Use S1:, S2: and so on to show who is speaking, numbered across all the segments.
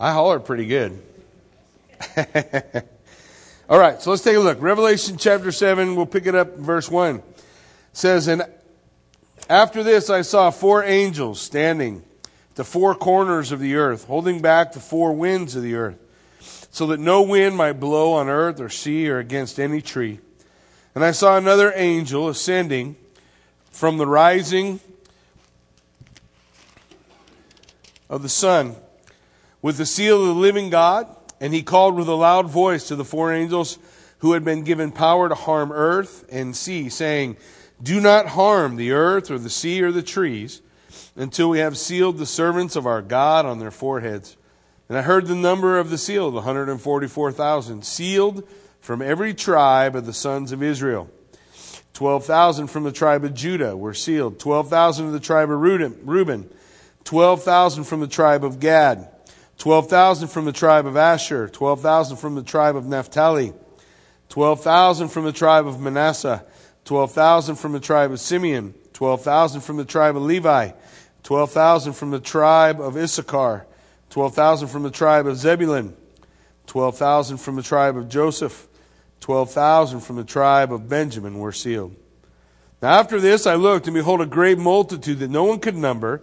S1: I hollered pretty good. All right, so let's take a look. Revelation chapter 7, we'll pick it up verse 1. It says, And after this I saw four angels standing at the four corners of the earth, holding back the four winds of the earth, so that no wind might blow on earth or sea or against any tree. And I saw another angel ascending from the rising of the sun with the seal of the living God, and he called with a loud voice to the four angels who had been given power to harm earth and sea, saying, Do not harm the earth or the sea or the trees until we have sealed the servants of our God on their foreheads. And I heard the number of the sealed, 144,000, sealed from every tribe of the sons of Israel. 12,000 from the tribe of Judah were sealed, 12,000 of the tribe of Reuben, 12,000 from the tribe of Gad, 12,000 from the tribe of Asher, 12,000 from the tribe of Naphtali, 12,000 from the tribe of Manasseh, 12,000 from the tribe of Simeon, 12,000 from the tribe of Levi, 12,000 from the tribe of Issachar, 12,000 from the tribe of Zebulun, 12,000 from the tribe of Joseph, 12,000 from the tribe of Benjamin were sealed. Now after this I looked, and behold, a great multitude that no one could number,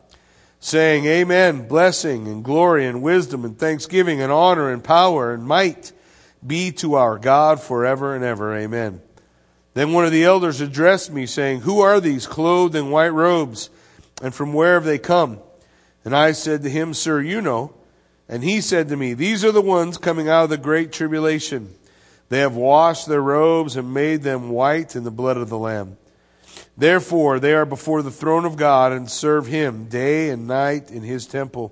S1: saying, Amen, blessing and glory and wisdom and thanksgiving and honor and power and might be to our God forever and ever. Amen. Then one of the elders addressed me, saying, Who are these clothed in white robes, and from where have they come? And I said to him, Sir, you know. And he said to me, These are the ones coming out of the great tribulation. They have washed their robes and made them white in the blood of the Lamb. Therefore, they are before the throne of God and serve him day and night in his temple.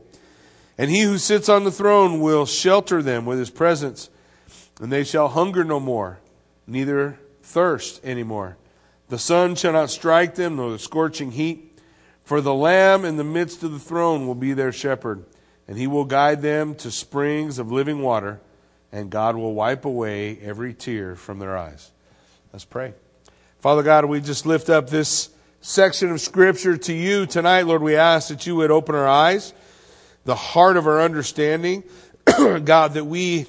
S1: And he who sits on the throne will shelter them with his presence, and they shall hunger no more, neither thirst any more. The sun shall not strike them, nor the scorching heat. For the Lamb in the midst of the throne will be their shepherd, and he will guide them to springs of living water, and God will wipe away every tear from their eyes. Let's pray. Father God, we just lift up this section of Scripture to you tonight. Lord, we ask that you would open our eyes, the heart of our understanding. God, that we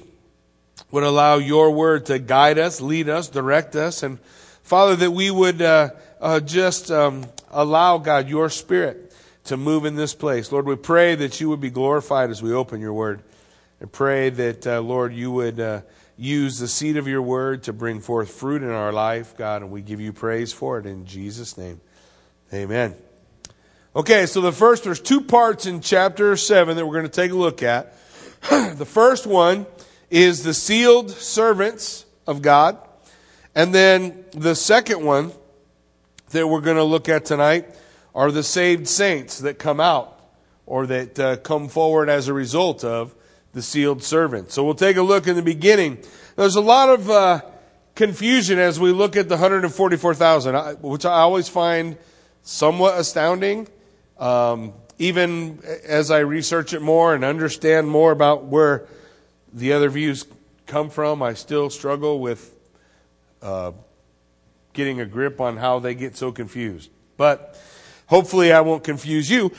S1: would allow your word to guide us, lead us, direct us. And Father, that we would uh, uh, just um, allow, God, your spirit to move in this place. Lord, we pray that you would be glorified as we open your word. And pray that, uh, Lord, you would uh, use the seed of your word to bring forth fruit in our life, God, and we give you praise for it in Jesus' name. Amen. Okay, so the first, there's two parts in chapter 7 that we're going to take a look at. the first one is the sealed servants of God. And then the second one that we're going to look at tonight are the saved saints that come out or that uh, come forward as a result of the sealed servant. So we'll take a look in the beginning. There's a lot of uh, confusion as we look at the 144,000, which I always find somewhat astounding. Um, even as I research it more and understand more about where the other views come from, I still struggle with uh, getting a grip on how they get so confused. But hopefully, I won't confuse you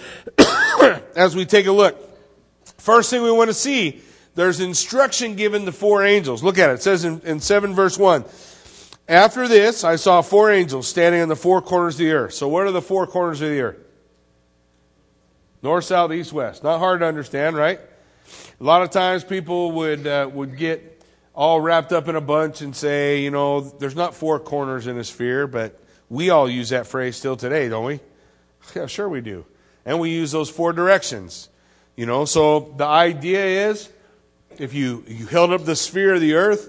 S1: as we take a look. First thing we want to see, there's instruction given to four angels. Look at it. It says in, in 7 verse 1. After this, I saw four angels standing on the four corners of the earth. So what are the four corners of the earth? North, south, east, west. Not hard to understand, right? A lot of times people would, uh, would get all wrapped up in a bunch and say, you know, there's not four corners in a sphere, but we all use that phrase still today, don't we? Yeah, sure we do. And we use those four directions. You know, so the idea is if you, you held up the sphere of the earth,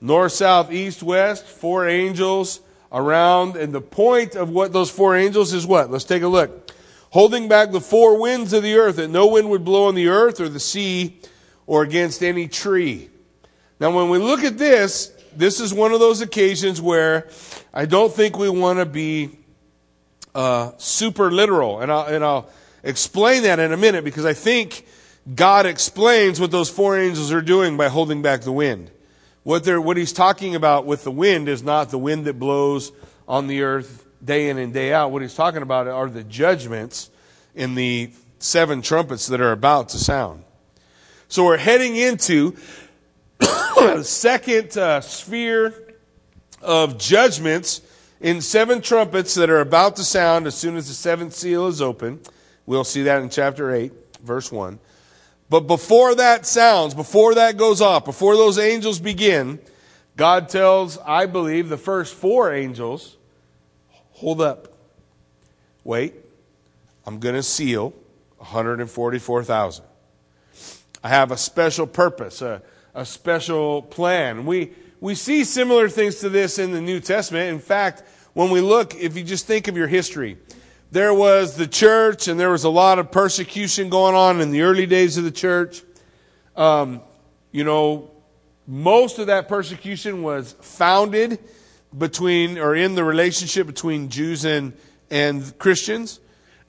S1: north, south, east, west, four angels around, and the point of what those four angels is what? Let's take a look. Holding back the four winds of the earth, that no wind would blow on the earth or the sea or against any tree. Now, when we look at this, this is one of those occasions where I don't think we want to be uh, super literal. And I'll, and I'll explain that in a minute because I think God explains what those four angels are doing by holding back the wind. What, they're, what he's talking about with the wind is not the wind that blows on the earth day in and day out. What he's talking about are the judgments in the seven trumpets that are about to sound. So we're heading into the second uh, sphere of judgments in seven trumpets that are about to sound as soon as the seventh seal is open. We'll see that in chapter 8, verse 1. But before that sounds, before that goes off, before those angels begin, God tells, I believe, the first four angels, hold up. Wait. I'm going to seal 144,000. I have a special purpose, a, a special plan. We, we see similar things to this in the New Testament. In fact, when we look, if you just think of your history, there was the church, and there was a lot of persecution going on in the early days of the church. Um, you know, most of that persecution was founded between or in the relationship between Jews and, and Christians.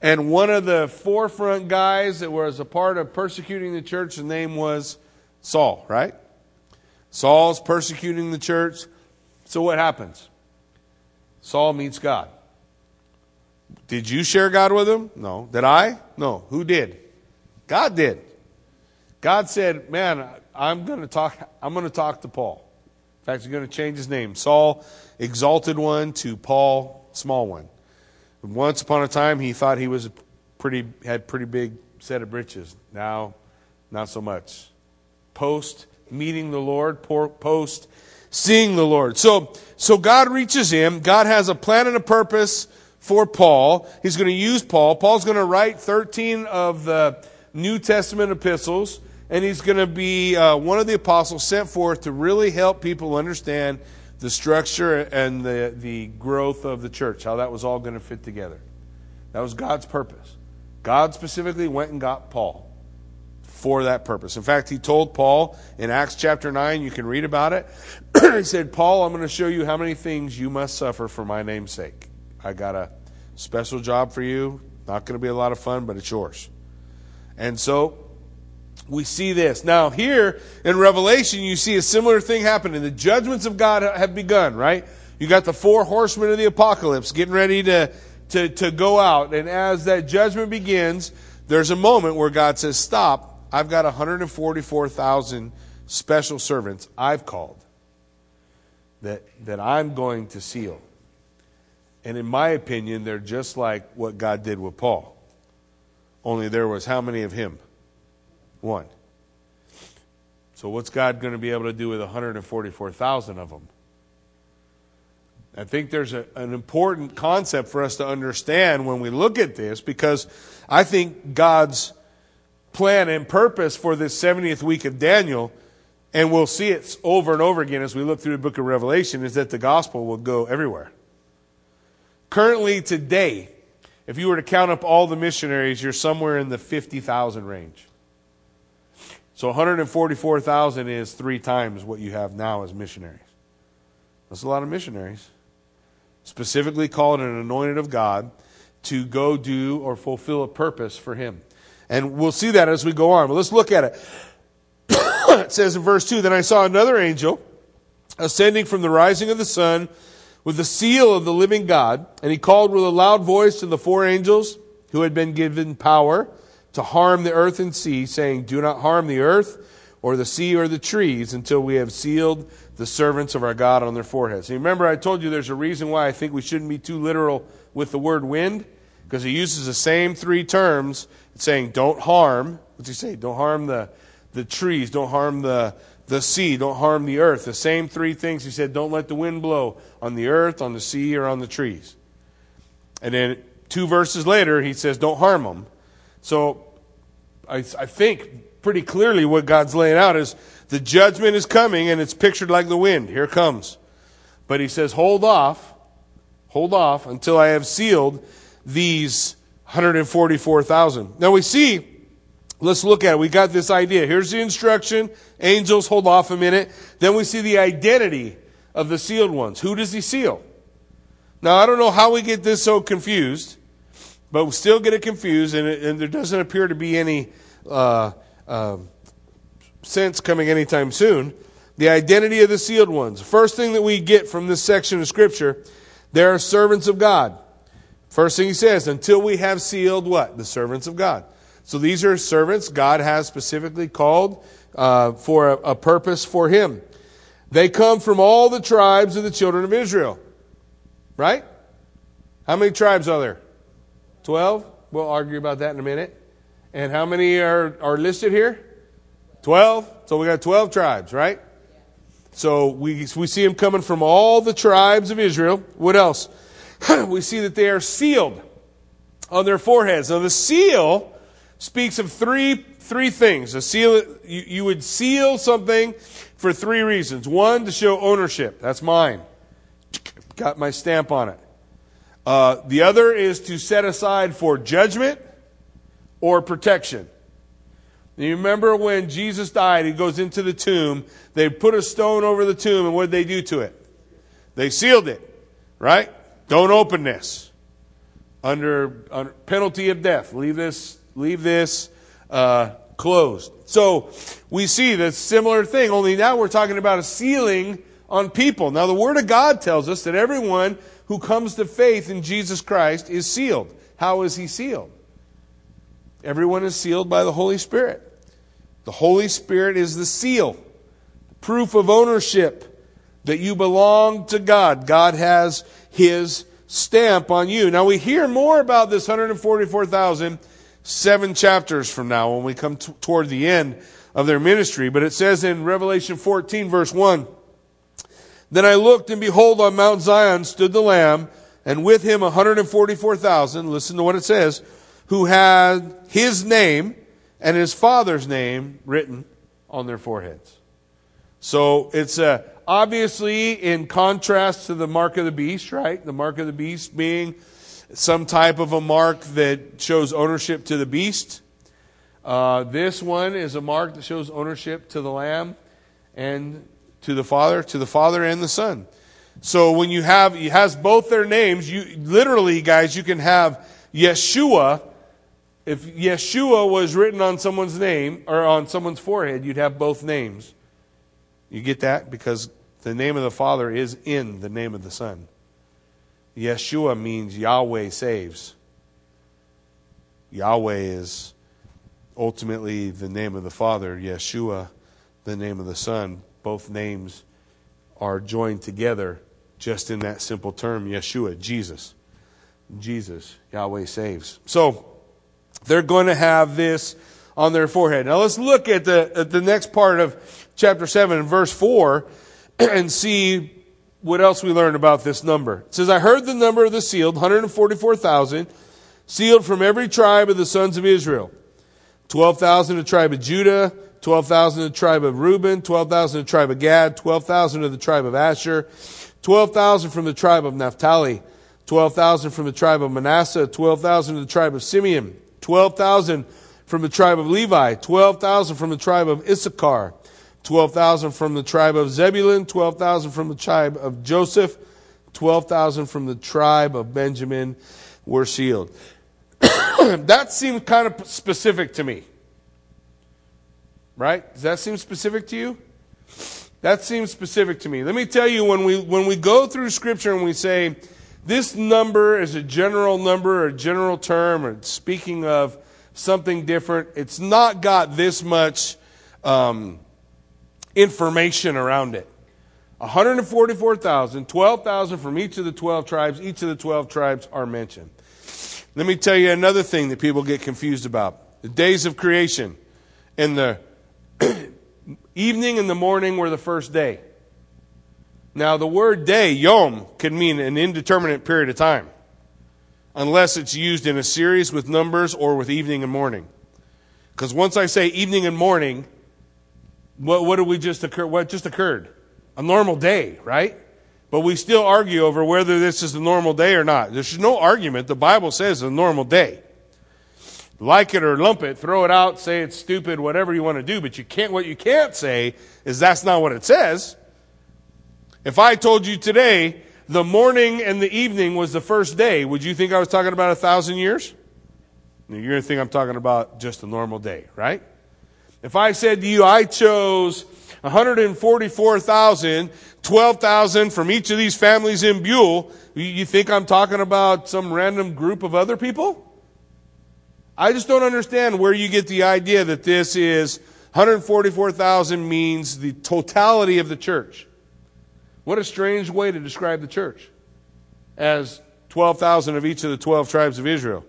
S1: And one of the forefront guys that was a part of persecuting the church, the name was Saul, right? Saul's persecuting the church. So what happens? Saul meets God. Did you share God with him? No. Did I? No. Who did? God did. God said, "Man, I'm going to talk I'm going to talk to Paul." In fact, he's going to change his name. Saul, exalted one, to Paul, small one. Once upon a time, he thought he was pretty had pretty big set of breeches. Now, not so much. Post meeting the Lord, post seeing the Lord. So, so God reaches him. God has a plan and a purpose for Paul. He's going to use Paul. Paul's going to write 13 of the New Testament epistles, and he's going to be uh, one of the apostles sent forth to really help people understand the structure and the, the growth of the church, how that was all going to fit together. That was God's purpose. God specifically went and got Paul for that purpose. In fact, he told Paul in Acts chapter 9, you can read about it. he said, Paul, I'm going to show you how many things you must suffer for my name's sake. I got a special job for you. Not going to be a lot of fun, but it's yours. And so we see this. Now, here in Revelation, you see a similar thing happening. The judgments of God have begun, right? You got the four horsemen of the apocalypse getting ready to, to, to go out. And as that judgment begins, there's a moment where God says, Stop. I've got 144,000 special servants I've called that, that I'm going to seal. And in my opinion, they're just like what God did with Paul. Only there was how many of him? One. So what's God going to be able to do with 144,000 of them? I think there's a, an important concept for us to understand when we look at this because I think God's plan and purpose for this 70th week of Daniel, and we'll see it over and over again as we look through the book of Revelation, is that the gospel will go everywhere. Currently, today, if you were to count up all the missionaries, you're somewhere in the 50,000 range. So 144,000 is three times what you have now as missionaries. That's a lot of missionaries. Specifically called and anointed of God to go do or fulfill a purpose for Him. And we'll see that as we go on. But let's look at it. it says in verse 2 Then I saw another angel ascending from the rising of the sun with the seal of the living God, and he called with a loud voice to the four angels who had been given power to harm the earth and sea, saying, Do not harm the earth or the sea or the trees until we have sealed the servants of our God on their foreheads. And remember, I told you there's a reason why I think we shouldn't be too literal with the word wind, because he uses the same three terms, saying, Don't harm. What's he say? Don't harm the, the trees, don't harm the, the sea, don't harm the earth. The same three things he said, don't let the wind blow on the earth, on the sea, or on the trees. And then two verses later, he says, don't harm them. So I, I think pretty clearly what God's laying out is the judgment is coming and it's pictured like the wind. Here comes. But he says, hold off, hold off until I have sealed these 144,000. Now we see Let's look at it. We got this idea. Here's the instruction. Angels, hold off a minute. Then we see the identity of the sealed ones. Who does he seal? Now, I don't know how we get this so confused, but we still get it confused, and, it, and there doesn't appear to be any uh, uh, sense coming anytime soon. The identity of the sealed ones. First thing that we get from this section of Scripture, they are servants of God. First thing he says, until we have sealed what? The servants of God. So these are servants God has specifically called uh, for a, a purpose for him. They come from all the tribes of the children of Israel. Right? How many tribes are there? Twelve? We'll argue about that in a minute. And how many are, are listed here? Twelve. So we got twelve tribes, right? So we, we see them coming from all the tribes of Israel. What else? we see that they are sealed on their foreheads. Now the seal speaks of three, three things. A seal, you, you would seal something for three reasons. One, to show ownership. That's mine. Got my stamp on it. Uh, the other is to set aside for judgment or protection. You remember when Jesus died, he goes into the tomb. They put a stone over the tomb, and what did they do to it? They sealed it, right? Don't open this under, under penalty of death. Leave this leave this uh, closed. So we see the similar thing, only now we're talking about a sealing on people. Now, the Word of God tells us that everyone who comes to faith in Jesus Christ is sealed. How is he sealed? Everyone is sealed by the Holy Spirit. The Holy Spirit is the seal, proof of ownership that you belong to God. God has his stamp on you. Now we hear more about this 144,000 seven chapters from now when we come t- toward the end of their ministry. But it says in Revelation 14, verse 1 Then I looked, and behold, on Mount Zion stood the Lamb, and with him 144,000, listen to what it says, who had his name and his father's name written on their foreheads. So it's uh, obviously in contrast to the mark of the beast, right? The mark of the beast being some type of a mark that shows ownership to the beast. Uh, this one is a mark that shows ownership to the Lamb and to the Father, to the Father and the Son. So when you have, it has both their names, you literally, guys, you can have Yeshua. If Yeshua was written on someone's name or on someone's forehead, you'd have both names. You get that? Because the name of the Father is in the name of the Son. Yeshua means Yahweh saves. Yahweh is ultimately the name of the Father, Yeshua, the name of the Son. Both names are joined together just in that simple term, Yeshua, Jesus. Jesus, Yahweh saves. So, they're going to have this on their forehead. Now let's look at the, at the next part of chapter 7 verse 4 and see what else we learn about this number. It says, I heard the number of the sealed, 144,000, sealed from every tribe of the sons of Israel. 12,000 of the tribe of Judah, 12,000 of the tribe of Reuben, 12,000 of the tribe of Gad, 12,000 of the tribe of Asher, 12,000 from the tribe of Naphtali, 12,000 from the tribe of Manasseh, 12,000 of the tribe of Simeon, 12,000 from the tribe of Levi, 12,000 from the tribe of Issachar, 12,000 from the tribe of Zebulun, 12,000 from the tribe of Joseph, 12,000 from the tribe of Benjamin were sealed. that seems kind of specific to me. Right? Does that seem specific to you? That seems specific to me. Let me tell you when we when we go through scripture and we say this number is a general number or a general term or speaking of something different, it's not got this much um, information around it. 144,000, 12,000 from each of the 12 tribes. Each of the 12 tribes are mentioned. Let me tell you another thing that people get confused about. The days of creation and the evening and the morning were the first day. Now, the word day, yom, can mean an indeterminate period of time, unless it's used in a series with numbers or with evening and morning. Because once I say evening and morning, what, what did we just occur? What just occurred? A normal day, right? But we still argue over whether this is a normal day or not. There's no argument. The Bible says a normal day. like it or lump it, throw it out, say it's stupid, whatever you want to do, but you can't, what you can't say is that's not what it says. If I told you today the morning and the evening was the first day, would you think I was talking about a thousand years? You're going to think I'm talking about just a normal day, right? If I said to you, I chose 144,000, 12,000 from each of these families in Buhl, you think I'm talking about some random group of other people? I just don't understand where you get the idea that this is 144,000 means the totality of the church. What a strange way to describe the church as 12,000 of each of the 12 tribes of Israel.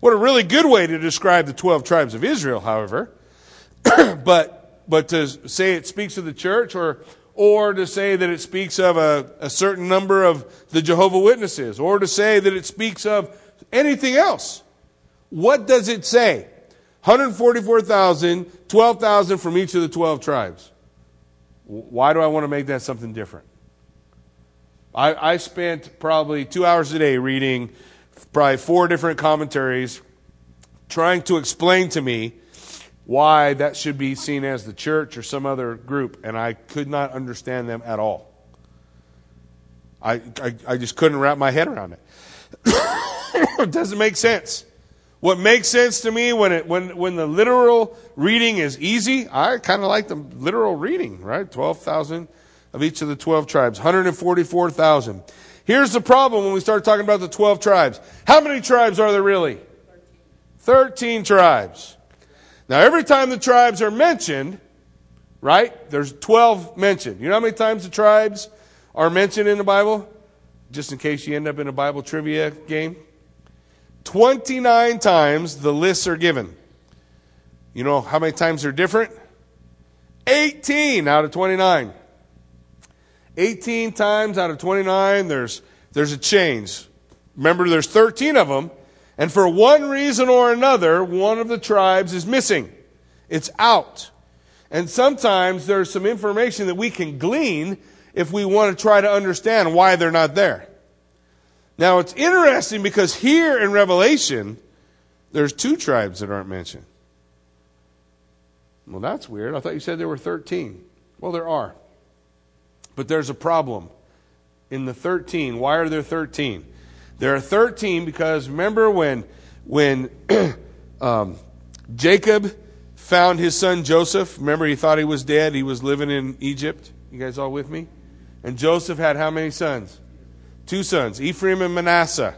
S1: What a really good way to describe the 12 tribes of Israel, however. but, but to say it speaks of the church or, or to say that it speaks of a, a certain number of the Jehovah Witnesses or to say that it speaks of anything else. What does it say? 144,000, 12,000 from each of the 12 tribes. Why do I want to make that something different? I, I spent probably two hours a day reading probably four different commentaries trying to explain to me why that should be seen as the church or some other group, and I could not understand them at all. I, I, I just couldn't wrap my head around it. it doesn't make sense. What makes sense to me when it when when the literal reading is easy, I kind of like the literal reading, right? Twelve thousand of each of the 12 tribes, 144,000. Here's the problem when we start talking about the 12 tribes. How many tribes are there really? 13 tribes. Now, every time the tribes are mentioned, right, there's 12 mentioned. You know how many times the tribes are mentioned in the Bible? Just in case you end up in a Bible trivia game. 29 times the lists are given. You know how many times they're different? 18 out of 29. 18 times out of 29, there's, there's a change. Remember, there's 13 of them, and for one reason or another, one of the tribes is missing. It's out. And sometimes there's some information that we can glean if we want to try to understand why they're not there. Now, it's interesting because here in Revelation, there's two tribes that aren't mentioned. Well, that's weird. I thought you said there were 13. Well, there are. But there's a problem. In the 13, why are there 13? There are 13 because remember when, when um, Jacob found his son Joseph? Remember, he thought he was dead. He was living in Egypt. You guys all with me? And Joseph had how many sons? Two sons, Ephraim and Manasseh.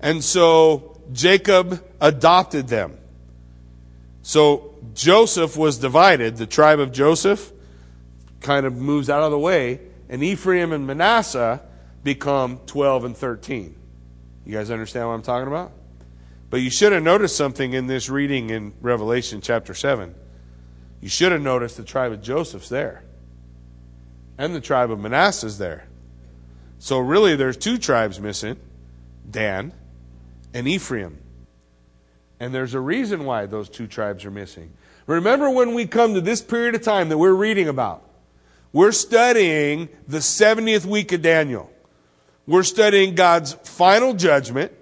S1: And so Jacob adopted them. So Joseph was divided, the tribe of Joseph kind of moves out of the way, and Ephraim and Manasseh become 12 and 13. You guys understand what I'm talking about? But you should have noticed something in this reading in Revelation chapter 7. You should have noticed the tribe of Joseph's there. And the tribe of Manasseh's there. So really there's two tribes missing, Dan and Ephraim. And there's a reason why those two tribes are missing. Remember when we come to this period of time that we're reading about. We're studying the 70th week of Daniel. We're studying God's final judgment.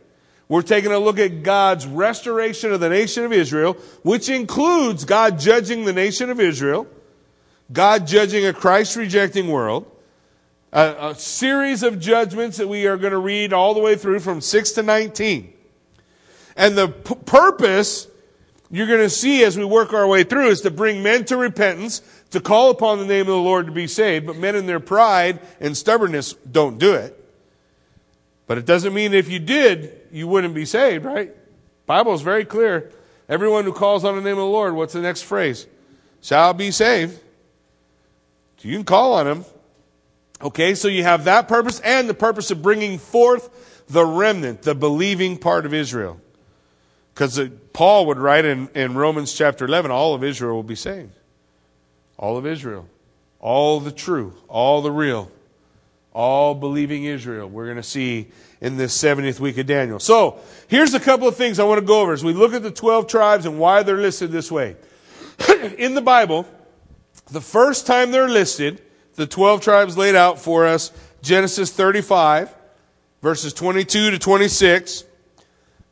S1: We're taking a look at God's restoration of the nation of Israel, which includes God judging the nation of Israel, God judging a Christ rejecting world, a, a, series of judgments that we are going to read all the way through from 6 to 19. And the p- purpose you're going to see as we work our way through is to bring men to repentance, to call upon the name of the Lord to be saved, but men in their pride and stubbornness don't do it. But it doesn't mean if you did, you wouldn't be saved, right? Bible is very clear. Everyone who calls on the name of the Lord, what's the next phrase? Shall be saved. So You can call on him. Okay, so you have that purpose and the purpose of bringing forth the remnant, the believing part of Israel. Because uh, Paul would write in, in Romans chapter 11, all of Israel will be saved all of Israel, all the true, all the real, all believing Israel. We're going to see in this 70th week of Daniel. So, here's a couple of things I want to go over as we look at the 12 tribes and why they're listed this way. in the Bible, the first time they're listed, the 12 tribes laid out for us, Genesis 35, verses 22 to 26.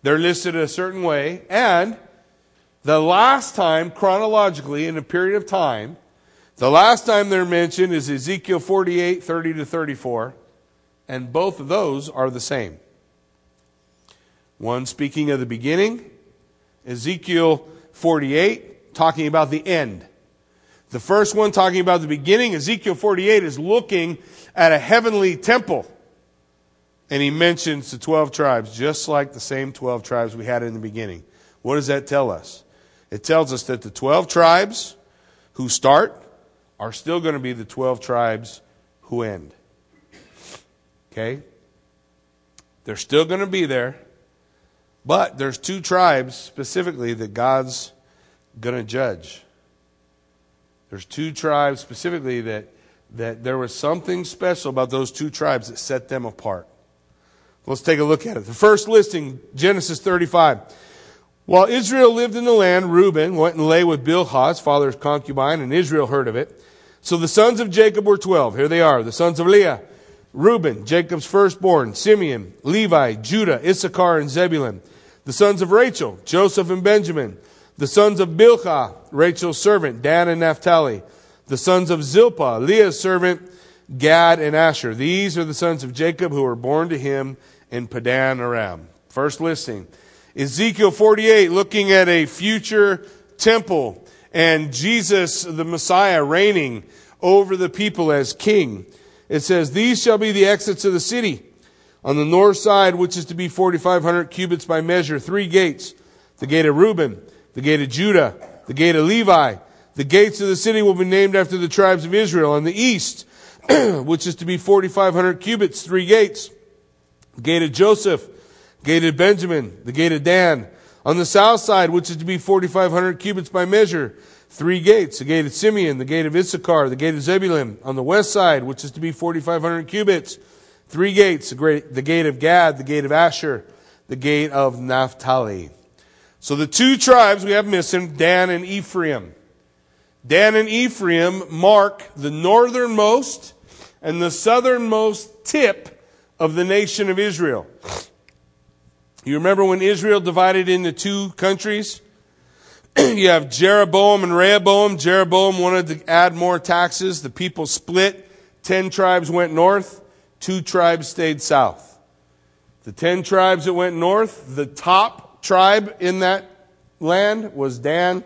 S1: They're listed a certain way. And the last time, chronologically, in a period of time, the last time they're mentioned is Ezekiel 48, 30 to 34. And both of those are the same. One speaking of the beginning, Ezekiel 48, talking about the end. The first one talking about the beginning, Ezekiel 48 is looking at a heavenly temple. And he mentions the 12 tribes, just like the same 12 tribes we had in the beginning. What does that tell us? It tells us that the 12 tribes who start are still going to be the 12 tribes who end. Okay? They're still going to be there. But there's two tribes specifically that God's going to judge. There's two tribes specifically that, that there was something special about those two tribes that set them apart. Let's take a look at it. The first listing, Genesis 35. While Israel lived in the land, Reuben went and lay with Bilhah, his father's concubine, and Israel heard of it. So the sons of Jacob were 12. Here they are. The sons of Leah, Reuben, Jacob's firstborn, Simeon, Levi, Judah, Issachar, and Zebulun. The sons of Rachel, Joseph and Benjamin. The sons of Bilhah, Rachel's servant, Dan and Naphtali. The sons of Zilpah, Leah's servant, Gad and Asher. These are the sons of Jacob who were born to him in Padan Aram. First listing. Ezekiel 48, looking at a future temple and Jesus, the Messiah, reigning over the people as king. It says, These shall be the exits of the city. On the north side, which is to be 4,500 cubits by measure, three gates. The gate of Reuben, the gate of Judah, the gate of Levi. The gates of the city will be named after the tribes of Israel. On the east, which is to be 4,500 cubits, three gates. The gate of Joseph, gate of Benjamin, the gate of Dan. On the south side, which is to be 4,500 cubits by measure, three gates. The gate of Simeon, the gate of Issachar, the gate of Zebulun. On the west side, which is to be 4,500 cubits, three gates. The, gate of Gad, the gate of Asher, the gate of Naphtali. So the two tribes we have missing, Dan and Ephraim. Dan and Ephraim mark the northernmost and the southernmost tip of the nation of Israel. You remember when Israel divided into two countries? you have Jeroboam and Rehoboam. Jeroboam wanted to add more taxes. The people split. Ten tribes went north. Two tribes stayed south. The ten tribes that went north, the top tribe in that land was Dan.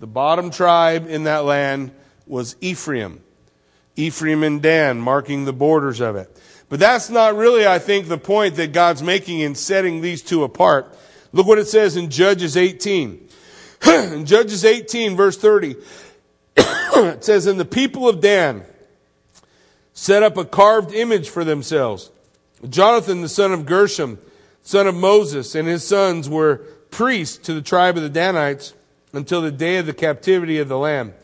S1: The bottom tribe in that land was Ephraim. Ephraim and Dan, marking the borders of it. But that's not really, I think, the point that God's making in setting these two apart. Look what it says in Judges 18. in Judges 18, verse 30, it says, And the people of Dan set up a carved image for themselves. Jonathan, the son of Gershom, son of Moses, and his sons were priests to the tribe of the Danites until the day of the captivity of the land.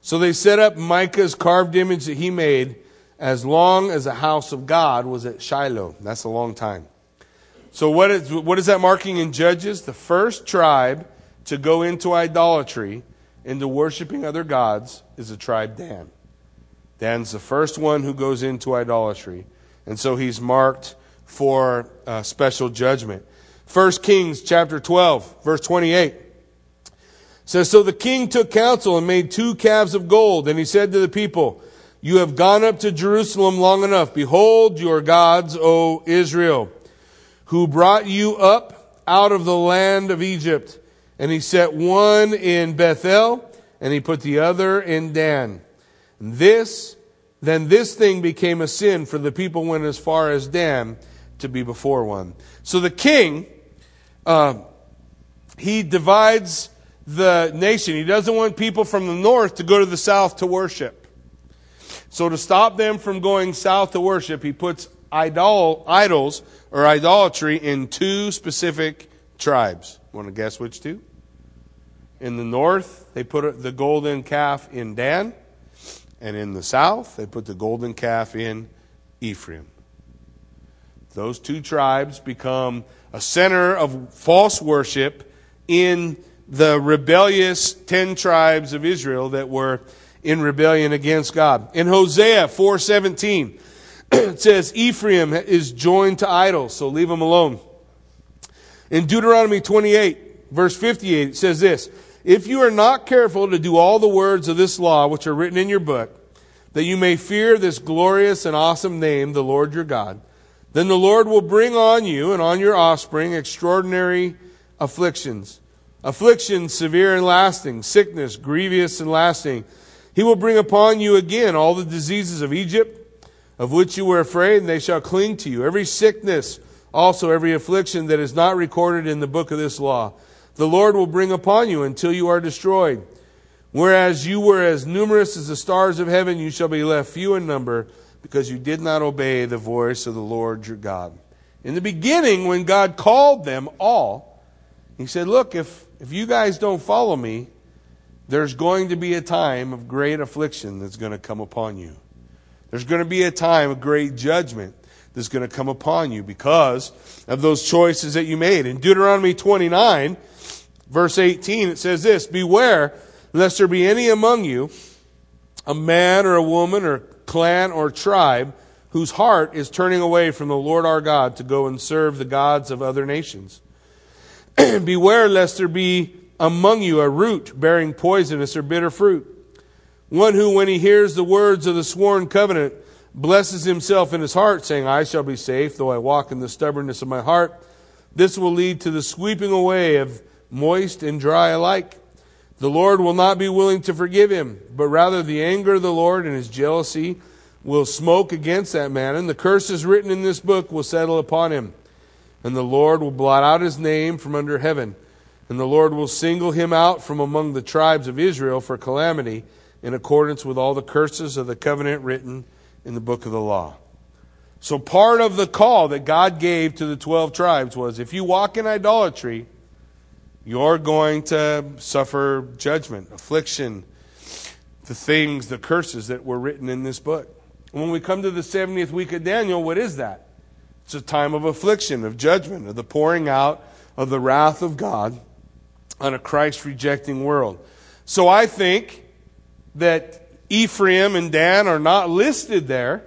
S1: So they set up Micah's carved image that he made as long as the house of God was at Shiloh. That's a long time. So what is, what is that marking in Judges? The first tribe to go into idolatry, into worshiping other gods, is the tribe Dan. Dan's the first one who goes into idolatry. And so he's marked for uh, special judgment. 1 Kings chapter 12, verse 28 says, So the king took counsel and made two calves of gold, and he said to the people, you have gone up to Jerusalem long enough. Behold your gods, O Israel, who brought you up out of the land of Egypt. And he set one in Bethel, and he put the other in Dan. And this, then this thing became a sin, for the people went as far as Dan to be before one. So the king, uh, he divides the nation. He doesn't want people from the north to go to the south to worship. So to stop them from going south to worship, he puts idol, idols or idolatry in two specific tribes. Want to guess which two? In the north, they put the golden calf in Dan, and in the south, they put the golden calf in Ephraim. Those two tribes become a center of false worship in the rebellious ten tribes of Israel that were in rebellion against God. In Hosea 4:17, it says Ephraim is joined to idols, so leave them alone. In Deuteronomy 28, verse 58, it says this If you are not careful to do all the words of this law which are written in your book, that you may fear this glorious and awesome name, the Lord your God, then the Lord will bring on you and on your offspring extraordinary afflictions. Afflictions severe and lasting, sickness grievous and lasting. He will bring upon you again all the diseases of Egypt, of which you were afraid, and they shall cling to you. Every sickness, also every affliction that is not recorded in the book of this law, the Lord will bring upon you until you are destroyed. Whereas you were as numerous as the stars of heaven, you shall be left few in number because you did not obey the voice of the Lord your God. In the beginning, when God called them all, He said, Look, if, if you guys don't follow me, there's going to be a time of great affliction that's going to come upon you. There's going to be a time of great judgment that's going to come upon you because of those choices that you made. In Deuteronomy 29, verse 18, it says this Beware lest there be any among you, a man or a woman or clan or tribe whose heart is turning away from the Lord our God to go and serve the gods of other nations. Beware lest there be among you a root bearing poisonous or bitter fruit. One who, when he hears the words of the sworn covenant, blesses himself in his heart, saying, I shall be safe, though I walk in the stubbornness of my heart. This will lead to the sweeping away of moist and dry alike. The Lord will not be willing to forgive him, but rather the anger of the Lord and his jealousy will smoke against that man, and the curses written in this book will settle upon him. And the Lord will blot out his name from under heaven, and the Lord will single him out from among the tribes of Israel for calamity in accordance with all the curses of the covenant written in the book of the law. So part of the call that God gave to the 12 tribes was if you walk in idolatry, you're going to suffer judgment, affliction, the things, the curses that were written in this book. When we come to the 70th week of Daniel, what is that? It's a time of affliction, of judgment, of the pouring out of the wrath of God on a Christ rejecting world. So I think that Ephraim and Dan are not listed there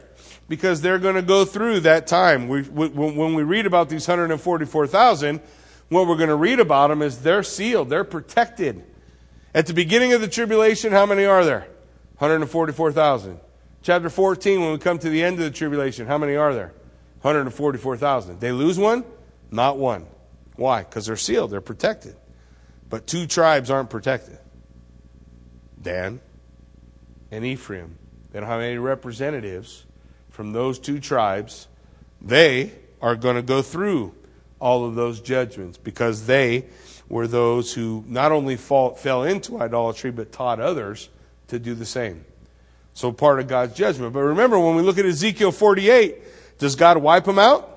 S1: because they're going to go through that time. We, when we read about these 144,000, what we're going to read about them is they're sealed, they're protected. At the beginning of the tribulation, how many are there? 144,000. Chapter 14, when we come to the end of the tribulation, how many are there? 144,000. They lose one? Not one. Why? Because they're sealed, they're protected. But two tribes aren't protected Dan and Ephraim. They don't have any representatives from those two tribes. They are going to go through all of those judgments because they were those who not only fall, fell into idolatry but taught others to do the same. So part of God's judgment. But remember, when we look at Ezekiel 48, does God wipe them out?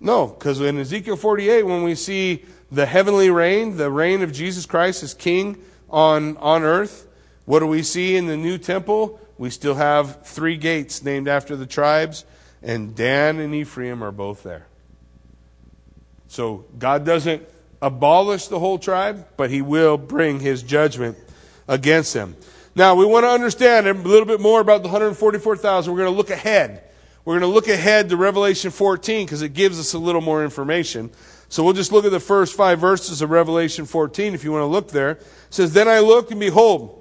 S1: No, because in Ezekiel 48, when we see the heavenly reign, the reign of Jesus Christ as king on, on earth, what do we see in the new temple? We still have three gates named after the tribes, and Dan and Ephraim are both there. So God doesn't abolish the whole tribe, but he will bring his judgment against them. Now, we want to understand a little bit more about the 144,000. We're going to look ahead. We're going to look ahead to Revelation 14 because it gives us a little more information. So we'll just look at the first five verses of Revelation 14 if you want to look there. It says, Then I looked and behold,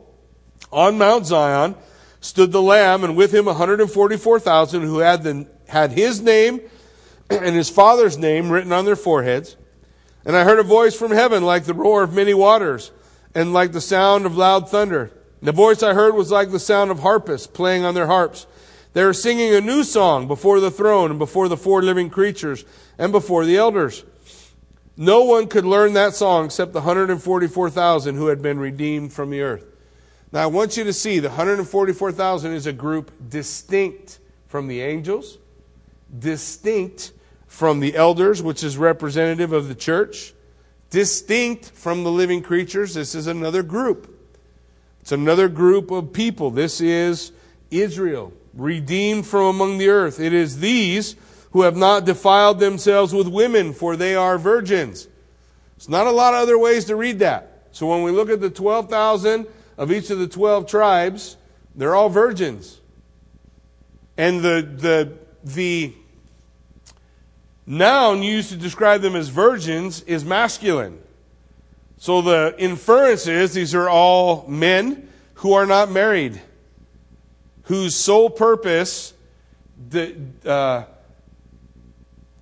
S1: on Mount Zion stood the Lamb and with him 144,000 who had, the, had his name and his father's name written on their foreheads. And I heard a voice from heaven like the roar of many waters and like the sound of loud thunder. And the voice I heard was like the sound of harpists playing on their harps. They were singing a new song before the throne and before the four living creatures and before the elders. No one could learn that song except the 144,000 who had been redeemed from the earth. Now I want you to see the 144,000 is a group distinct from the angels, distinct from the elders, which is representative of the church, distinct from the living creatures. This is another group. It's another group of people. This is Israel, redeemed from among the earth. It is these who have not defiled themselves with women, for they are virgins. It's not a lot of other ways to read that. So when we look at the 12,000 of each of the 12 tribes, they're all virgins. And the, the, the Noun used to describe them as virgins is masculine. So the inference is these are all men who are not married, whose sole purpose, the, uh,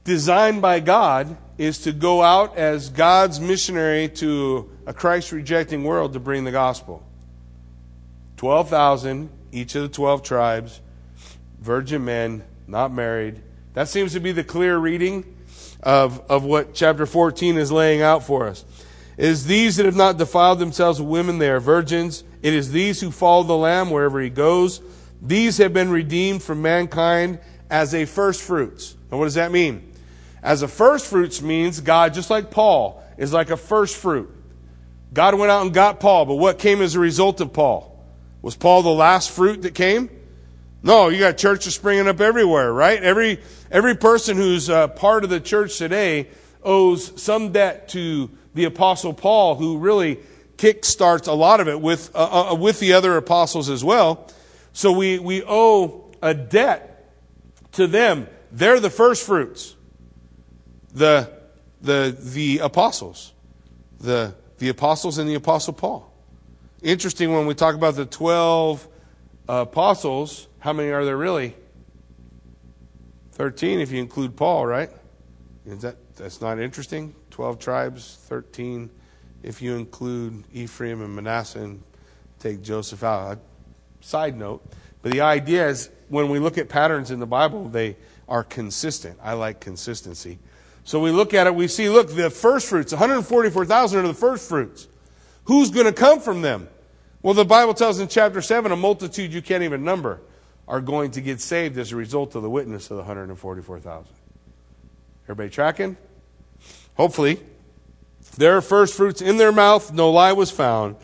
S1: designed by God, is to go out as God's missionary to a Christ rejecting world to bring the gospel. 12,000, each of the 12 tribes, virgin men, not married. That seems to be the clear reading of, of what chapter 14 is laying out for us. It is these that have not defiled themselves with women, they are virgins. It is these who follow the Lamb wherever he goes. These have been redeemed from mankind as a first fruits. And what does that mean? As a first fruits means God, just like Paul, is like a first fruit. God went out and got Paul, but what came as a result of Paul? Was Paul the last fruit that came? No, you got churches springing up everywhere, right? Every, every person who's uh, part of the church today owes some debt to the apostle Paul, who really kickstarts a lot of it with, uh, uh, with the other apostles as well. So we, we owe a debt to them. They're the first fruits. The, the, the apostles. The, the apostles and the apostle Paul. Interesting when we talk about the 12 uh, apostles, how many are there really? 13 if you include Paul, right? Is that that's not interesting? 12 tribes, 13 if you include Ephraim and Manasseh and take Joseph out. Side note, but the idea is when we look at patterns in the Bible, they are consistent. I like consistency. So we look at it, we see, look, the first fruits, 144,000 are the first fruits. Who's going to come from them? Well, the Bible tells in chapter 7 a multitude you can't even number are going to get saved as a result of the witness of the 144,000. Everybody tracking? Hopefully. There are first fruits in their mouth, no lie was found,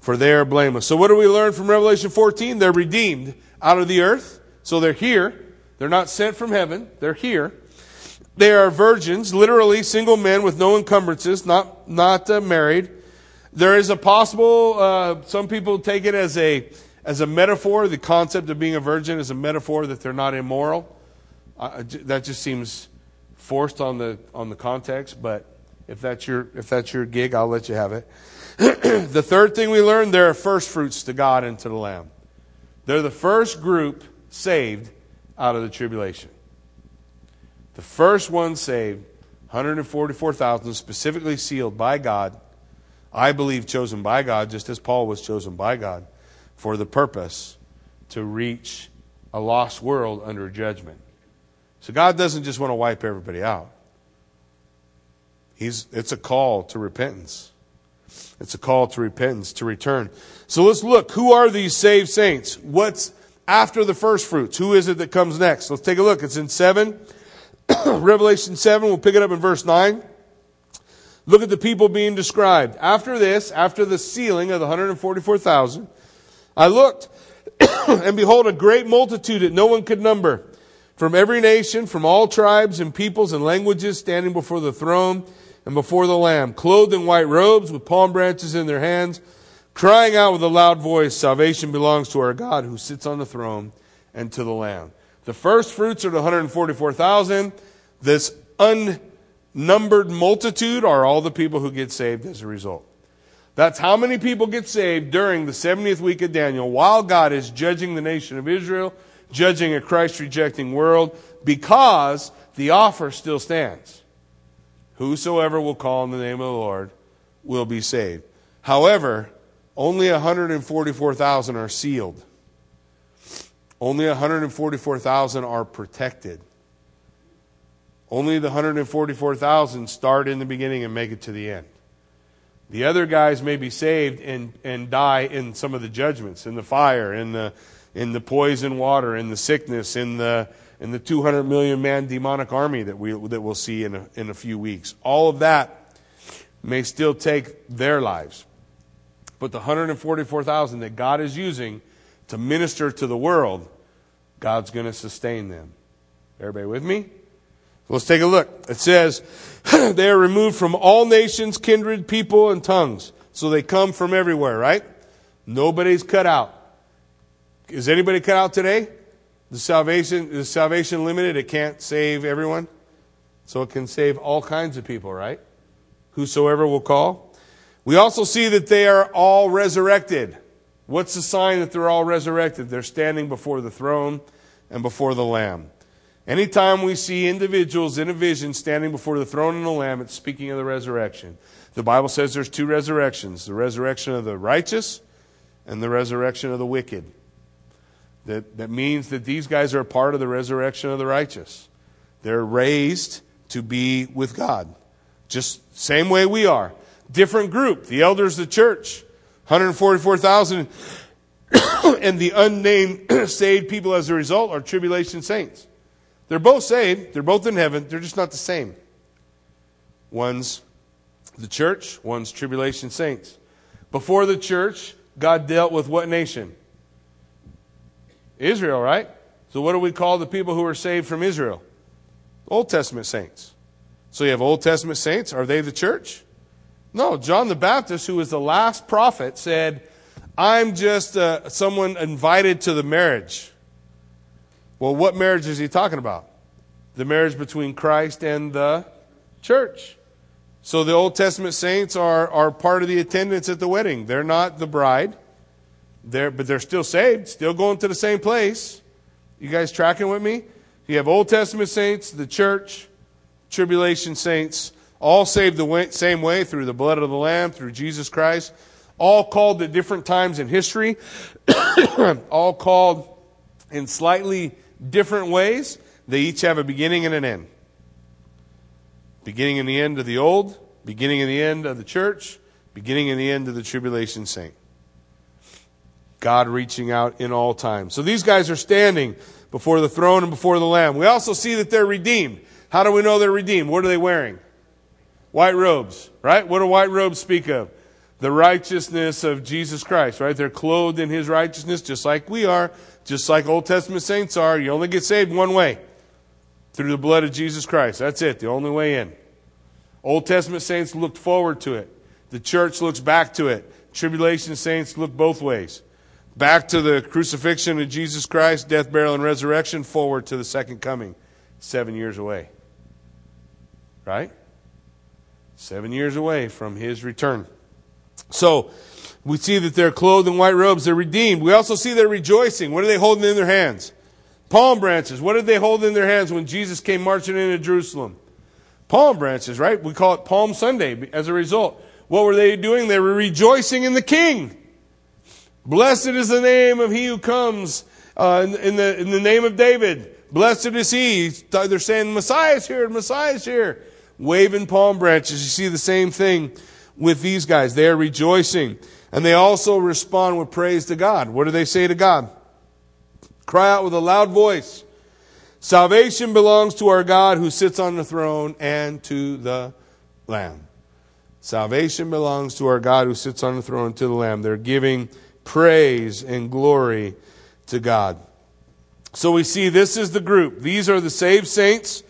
S1: for they are blameless. So, what do we learn from Revelation 14? They're redeemed out of the earth. So, they're here. They're not sent from heaven. They're here. They are virgins, literally single men with no encumbrances, not, not uh, married. There is a possible, uh, some people take it as a, as a metaphor. The concept of being a virgin is a metaphor that they're not immoral. Uh, that just seems forced on the, on the context, but if that's your, if that's your gig, I'll let you have it. the third thing we learned, there are first fruits to God and to the Lamb. They're the first group saved out of the tribulation. The first one saved, 144,000, specifically sealed by God I believe chosen by God, just as Paul was chosen by God, for the purpose to reach a lost world under judgment. So God doesn't just want to wipe everybody out. He's, it's a call to repentance. It's a call to repentance, to return. So let's look. Who are these saved saints? What's after the first fruits? Who is it that comes next? Let's take a look. It's in 7. Revelation 7. We'll pick it up in verse 9. Look at the people being described. After this, after the sealing of the 144,000, I looked, and behold, a great multitude that no one could number, from every nation, from all tribes and peoples and languages, standing before the throne and before the Lamb, clothed in white robes, with palm branches in their hands, crying out with a loud voice, Salvation belongs to our God who sits on the throne and to the Lamb. The first fruits are the 144,000. This unnumbered multitude are all the people who get saved as a result. That's how many people get saved during the 70th week of Daniel while God is judging the nation of Israel, judging a Christ rejecting world, because the offer still stands. Whosoever will call on the name of the Lord will be saved. However, only 144,000 are sealed. Only 144,000 are protected. Only the 144,000 start in the beginning and make it to the end. The other guys may be saved and, and die in some of the judgments, in the fire, in the, in the poison water, in the sickness, in the, in the 200 million man demonic army that, we, that we'll see in a, in a few weeks. All of that may still take their lives. But the 144,000 that God is using to minister to the world, God's going to sustain them. Everybody with me? Let's take a look. It says, they are removed from all nations, kindred, people, and tongues. So they come from everywhere, right? Nobody's cut out. Is anybody cut out today? The salvation is salvation limited? It can't save everyone. So it can save all kinds of people, right? Whosoever will call. We also see that they are all resurrected. What's the sign that they're all resurrected? They're standing before the throne and before the Lamb. Anytime we see individuals in a vision standing before the throne and the Lamb, it's speaking of the resurrection. The Bible says there's two resurrections the resurrection of the righteous and the resurrection of the wicked. That, that means that these guys are a part of the resurrection of the righteous. They're raised to be with God. Just same way we are. Different group. The elders of the church, 144,000, and the unnamed saved people as a result are tribulation saints. They're both saved. They're both in heaven. They're just not the same. One's the church, one's tribulation saints. Before the church, God dealt with what nation? Israel, right? So what do we call the people who are saved from Israel? Old Testament saints. So you have Old Testament saints. Are they the church? No. John the Baptist, who was the last prophet, said, I'm just uh, someone invited to the marriage. Well, what marriage is he talking about? The marriage between Christ and the church. So the Old Testament saints are, are part of the attendance at the wedding. They're not the bride. They're, but they're still saved, still going to the same place. You guys tracking with me? You have Old Testament saints, the church, tribulation saints, all saved the way, same way through the blood of the Lamb, through Jesus Christ, all called at different times in history, all called in slightly different ways. They each have a beginning and an end. Beginning and the end of the old, beginning and the end of the church, beginning and the end of the tribulation saint. God reaching out in all times. So these guys are standing before the throne and before the Lamb. We also see that they're redeemed. How do we know they're redeemed? What are they wearing? White robes, right? What do white robes speak of? The righteousness of Jesus Christ, right? They're clothed in his righteousness just like we are, just like Old Testament saints are. You only get saved one way through the blood of Jesus Christ. That's it, the only way in. Old Testament saints looked forward to it. The church looks back to it. Tribulation saints look both ways. Back to the crucifixion of Jesus Christ, death, burial, and resurrection, forward to the second coming, seven years away. Right? Seven years away from his return. So, we see that they're clothed in white robes, they're redeemed. We also see they're rejoicing. What are they holding in their hands? Palm branches. What did they hold in their hands when Jesus came marching into Jerusalem? Palm branches, right? We call it Palm Sunday as a result. What were they doing? They were rejoicing in the King. Blessed is the name of he who comes uh, in, in, the, in the name of David. Blessed is he. They're saying, Messiah's here, Messiah's here. Waving palm branches. You see the same thing with these guys. They are rejoicing. And they also respond with praise to God. What do they say to God? Cry out with a loud voice. Salvation belongs to our God who sits on the throne and to the Lamb. Salvation belongs to our God who sits on the throne and to the Lamb. They're giving praise and glory to God. So we see this is the group. These are the saved saints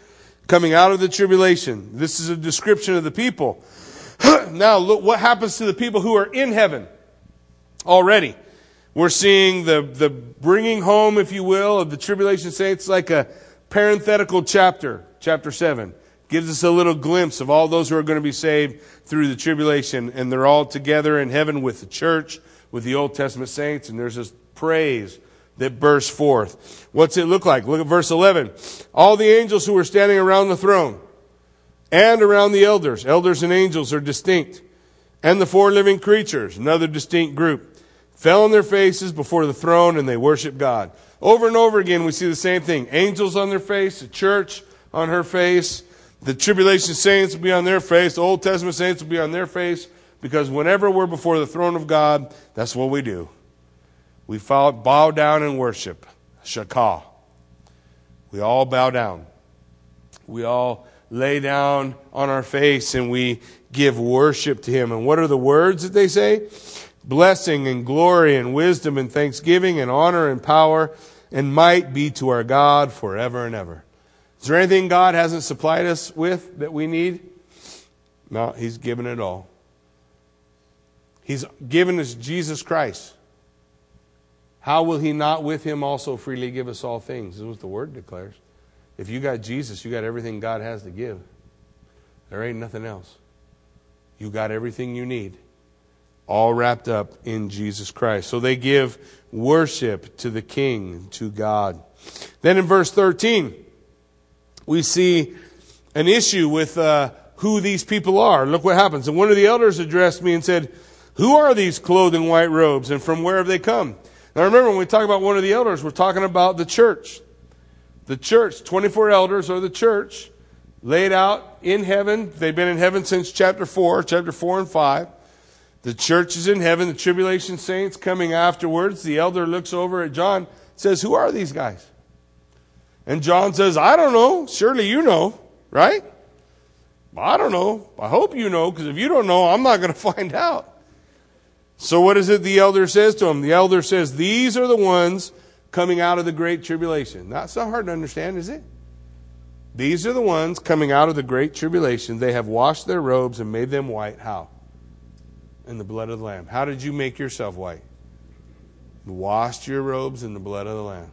S1: coming out of the tribulation. This is a description of the people. now look what happens to the people who are in heaven already. We're seeing the, the bringing home, if you will, of the tribulation saints like a parenthetical chapter, chapter 7. Gives us a little glimpse of all those who are going to be saved through the tribulation, and they're all together in heaven with the church with the Old Testament saints, and there's this praise that bursts forth. What's it look like? Look at verse 11. All the angels who were standing around the throne and around the elders, elders and angels are distinct, and the four living creatures, another distinct group, fell on their faces before the throne and they worship God. Over and over again, we see the same thing. Angels on their face, the church on her face, the tribulation saints will be on their face, the Old Testament saints will be on their face, because whenever we're before the throne of God, that's what we do. We bow down and worship. Shakah. We all bow down. We all lay down on our face and we give worship to Him. And what are the words that they say? Blessing and glory and wisdom and thanksgiving and honor and power and might be to our God forever and ever. Is there anything God hasn't supplied us with that we need? No, He's given it all. He's given us Jesus Christ. How will he not with him also freely give us all things? This is what the word declares. If you got Jesus, you got everything God has to give. There ain't nothing else. You got everything you need, all wrapped up in Jesus Christ. So they give worship to the King, to God. Then in verse 13, we see an issue with uh, who these people are. Look what happens. And one of the elders addressed me and said, Who are these clothed in white robes and from where have they come? Now remember, when we talk about one of the elders, we're talking about the church. The church, 24 elders are the church, laid out in heaven. They've been in heaven since chapter 4, chapter 4 and 5. The church is in heaven, the tribulation saints coming afterwards. The elder looks over at John, says, Who are these guys? And John says, I don't know. Surely you know, right? I don't know. I hope you know, because if you don't know, I'm not going to find out. So what is it the elder says to him? The elder says, These are the ones coming out of the great tribulation. Not so hard to understand, is it? These are the ones coming out of the great tribulation. They have washed their robes and made them white. How? In the blood of the Lamb. How did you make yourself white? Washed your robes in the blood of the Lamb.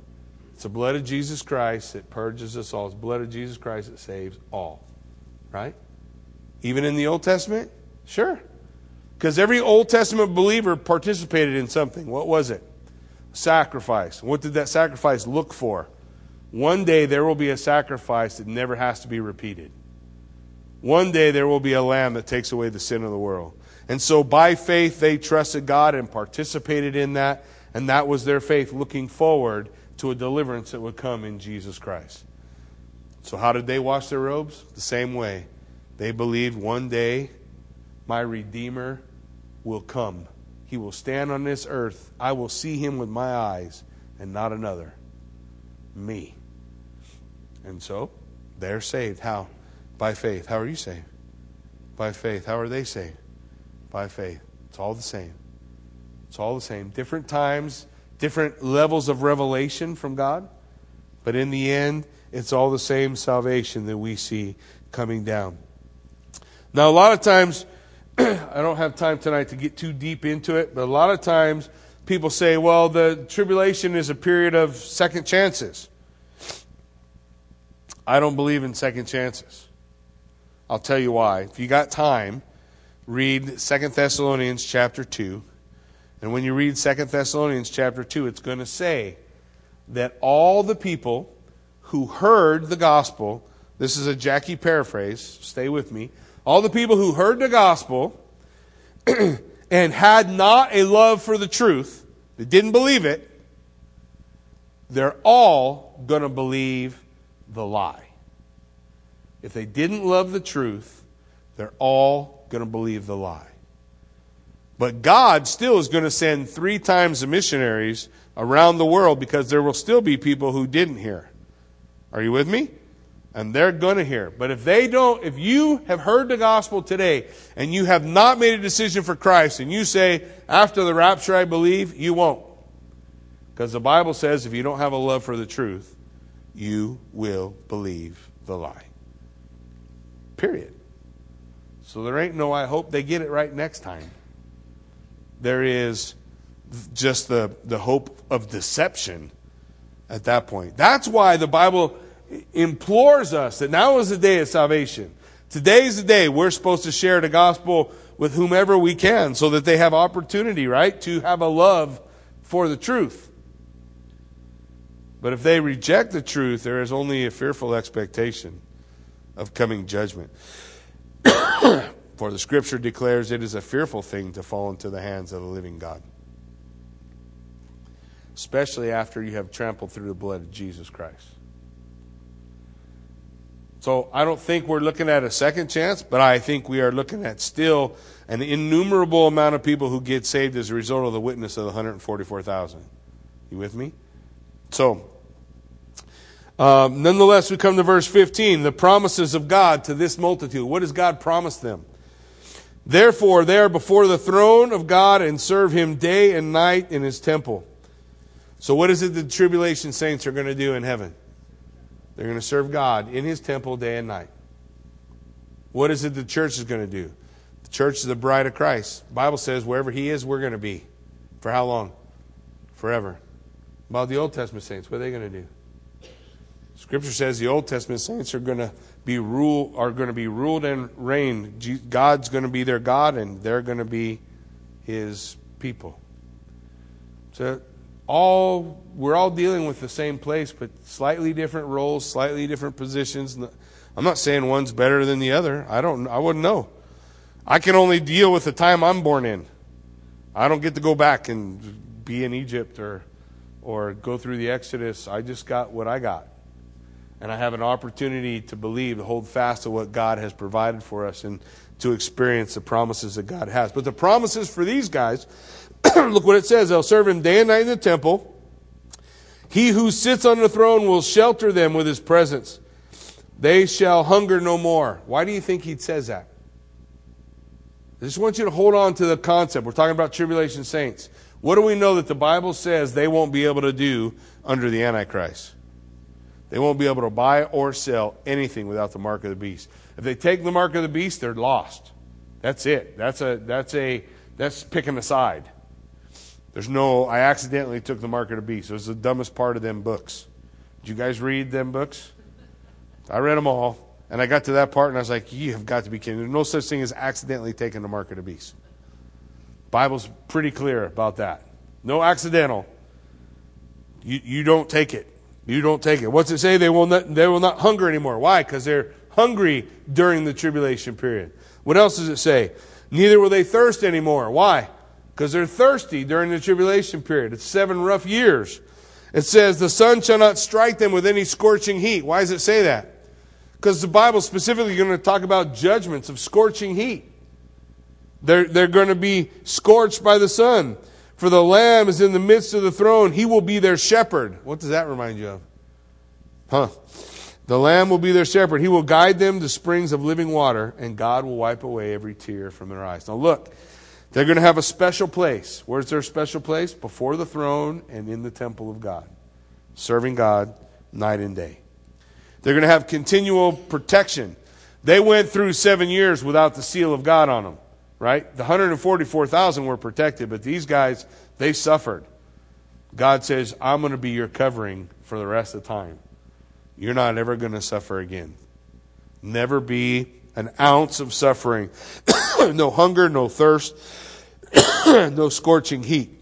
S1: It's the blood of Jesus Christ that purges us all. It's the blood of Jesus Christ that saves all. Right? Even in the Old Testament? Sure. Because every Old Testament believer participated in something. What was it? Sacrifice. What did that sacrifice look for? One day there will be a sacrifice that never has to be repeated. One day there will be a lamb that takes away the sin of the world. And so by faith they trusted God and participated in that, and that was their faith looking forward to a deliverance that would come in Jesus Christ. So how did they wash their robes? The same way. They believed one day my Redeemer will come. He will stand on this earth. I will see him with my eyes and not another. Me. And so they're saved. How? By faith. How are you saved? By faith. How are they saved? By faith. It's all the same. It's all the same. Different times, different levels of revelation from God. But in the end, it's all the same salvation that we see coming down. Now, a lot of times, I don't have time tonight to get too deep into it, but a lot of times people say, well, the tribulation is a period of second chances. I don't believe in second chances. I'll tell you why. If you got time, read Second Thessalonians chapter 2. And when you read Second Thessalonians chapter 2, it's going to say that all the people who heard the gospel, this is a Jackie paraphrase, stay with me all the people who heard the gospel and had not a love for the truth, they didn't believe it, they're all going to believe the lie. If they didn't love the truth, they're all going to believe the lie. But God still is going to send three times the missionaries around the world because there will still be people who didn't hear. Are you with me? And they're going to hear. But if they don't, if you have heard the gospel today and you have not made a decision for Christ and you say, after the rapture I believe, you won't. Because the Bible says if you don't have a love for the truth, you will believe the lie. Period. So there ain't no, I hope they get it right next time. There is just the, the hope of deception at that point. That's why the Bible implores us that now is the day of salvation. Today is the day we're supposed to share the gospel with whomever we can so that they have opportunity, right, to have a love for the truth. But if they reject the truth, there is only a fearful expectation of coming judgment. for the scripture declares it is a fearful thing to fall into the hands of the living God. Especially after you have trampled through the blood of Jesus Christ. So I don't think we're looking at a second chance, but I think we are looking at still an innumerable amount of people who get saved as a result of the witness of the 144,000. You with me? So, um, nonetheless, we come to verse 15 the promises of God to this multitude. What does God promise them? Therefore, they are before the throne of God and serve him day and night in his temple. So, what is it the tribulation saints are going to do in heaven? They're going to serve God in His temple day and night. What is it the church is going to do? The church is the bride of Christ. The Bible says wherever He is, we're going to be. For how long? Forever. About the Old Testament saints, what are they going to do? Scripture says the Old Testament saints are going to be rule are going to be ruled and reigned. God's going to be their God, and they're going to be His people. So all we're all dealing with the same place, but slightly different roles, slightly different positions. I'm not saying one's better than the other. I don't. I wouldn't know. I can only deal with the time I'm born in. I don't get to go back and be in Egypt or or go through the Exodus. I just got what I got. And I have an opportunity to believe, to hold fast to what God has provided for us and to experience the promises that God has. But the promises for these guys, look what it says. They'll serve him day and night in the temple. He who sits on the throne will shelter them with his presence. They shall hunger no more. Why do you think he says that? I just want you to hold on to the concept. We're talking about tribulation saints. What do we know that the Bible says they won't be able to do under the Antichrist? They won't be able to buy or sell anything without the mark of the beast. If they take the mark of the beast, they're lost. That's it. That's a that's a that's picking a side. There's no I accidentally took the mark of the beast. It was the dumbest part of them books. Did you guys read them books? I read them all. And I got to that part and I was like, you have got to be kidding. There's no such thing as accidentally taking the mark of the beast. Bible's pretty clear about that. No accidental. You, you don't take it. You don't take it. What's it say? They will not, they will not hunger anymore. Why? Because they're hungry during the tribulation period. What else does it say? Neither will they thirst anymore. Why? Because they're thirsty during the tribulation period. It's seven rough years. It says, The sun shall not strike them with any scorching heat. Why does it say that? Because the Bible specifically going to talk about judgments of scorching heat. They're, they're going to be scorched by the sun. For the Lamb is in the midst of the throne. He will be their shepherd. What does that remind you of? Huh. The Lamb will be their shepherd. He will guide them to springs of living water, and God will wipe away every tear from their eyes. Now, look, they're going to have a special place. Where's their special place? Before the throne and in the temple of God, serving God night and day. They're going to have continual protection. They went through seven years without the seal of God on them right? The 144,000 were protected, but these guys, they suffered. God says, I'm going to be your covering for the rest of the time. You're not ever going to suffer again. Never be an ounce of suffering. no hunger, no thirst, no scorching heat.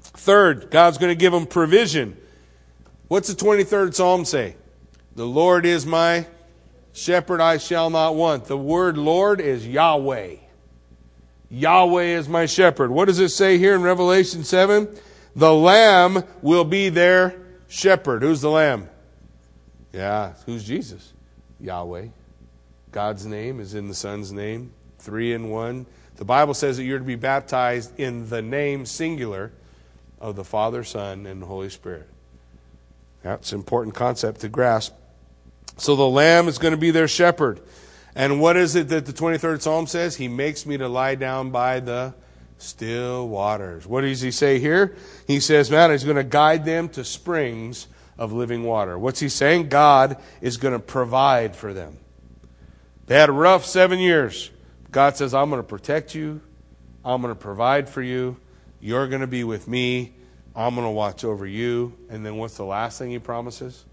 S1: Third, God's going to give them provision. What's the 23rd Psalm say? The Lord is my shepherd, I shall not want. The word Lord is Yahweh. Yahweh is my shepherd. What does it say here in Revelation 7? The Lamb will be their shepherd. Who's the Lamb? Yeah, who's Jesus? Yahweh. God's name is in the Son's name, three in one. The Bible says that you're to be baptized in the name singular of the Father, Son, and Holy Spirit. That's an important concept to grasp. So the Lamb is going to be their shepherd. And what is it that the 23rd Psalm says? He makes me to lie down by the still waters. What does he say here? He says, man, he's going to guide them to springs of living water. What's he saying? God is going to provide for them. They had a rough seven years. God says, I'm going to protect you. I'm going to provide for you. You're going to be with me. I'm going to watch over you. And then what's the last thing he promises?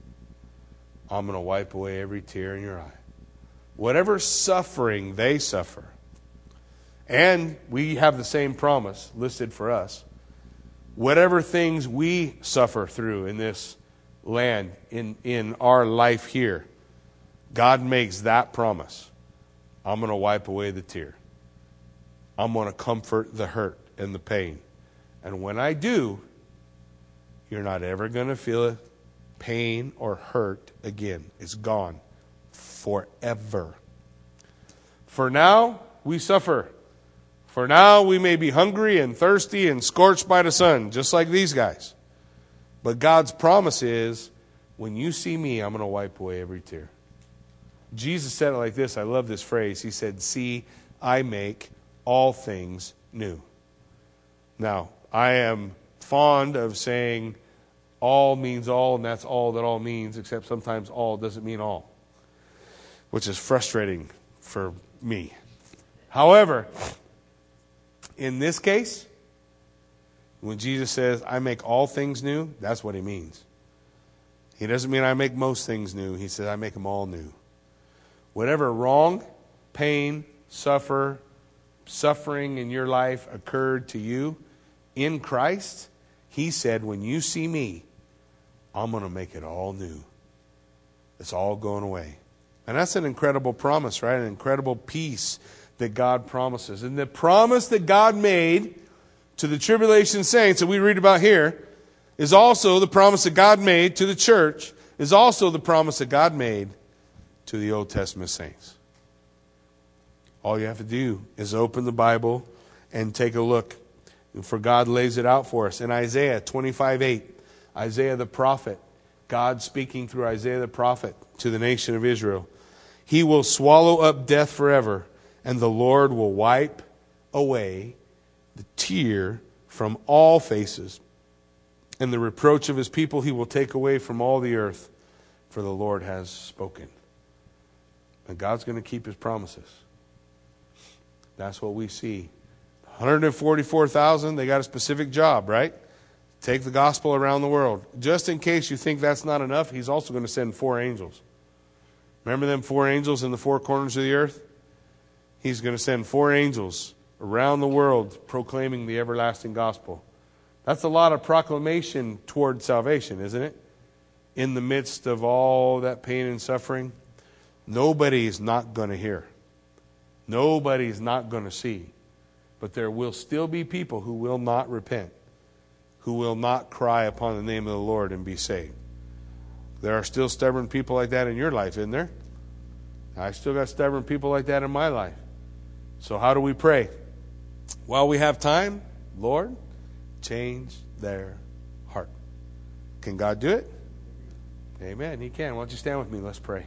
S1: I'm going to wipe away every tear in your eye whatever suffering they suffer, and we have the same promise listed for us, whatever things we suffer through in this land, in, in our life here, God makes that promise. I'm going to wipe away the tear. I'm going to comfort the hurt and the pain. And when I do, you're not ever going to feel pain or hurt again. It's gone forever. For now, we suffer. For now, we may be hungry and thirsty and scorched by the sun, just like these guys. But God's promise is when you see me, I'm going to wipe away every tear. Jesus said it like this. I love this phrase. He said, See, I make all things new. Now, I am fond of saying all means all, and that's all that all means, except sometimes all doesn't mean all which is frustrating for me. However, in this case, when Jesus says, I make all things new, that's what he means. He doesn't mean I make most things new. He says I make them all new. Whatever wrong, pain, suffer, suffering in your life occurred to you in Christ, he said, when you see me, I'm going to make it all new. It's all going away. And that's an incredible promise, right? An incredible peace that God promises. And the promise that God made to the tribulation saints that we read about here is also the promise that God made to the church, is also the promise that God made to the Old Testament saints. All you have to do is open the Bible and take a look. For God lays it out for us. In Isaiah 25 8, Isaiah the prophet, God speaking through Isaiah the prophet to the nation of Israel. He will swallow up death forever, and the Lord will wipe away the tear from all faces. And the reproach of his people he will take away from all the earth, for the Lord has spoken. And God's going to keep his promises. That's what we see. 144,000, they got a specific job, right? Take the gospel around the world. Just in case you think that's not enough, he's also going to send four angels. Remember them four angels in the four corners of the earth? He's going to send four angels around the world proclaiming the everlasting gospel. That's a lot of proclamation toward salvation, isn't it? In the midst of all that pain and suffering, nobody's not going to hear. Nobody's not going to see. But there will still be people who will not repent, who will not cry upon the name of the Lord and be saved. There are still stubborn people like that in your life, isn't there? I still got stubborn people like that in my life. So, how do we pray? While we have time, Lord, change their heart. Can God do it? Amen. He can. Why don't you stand with me? Let's pray.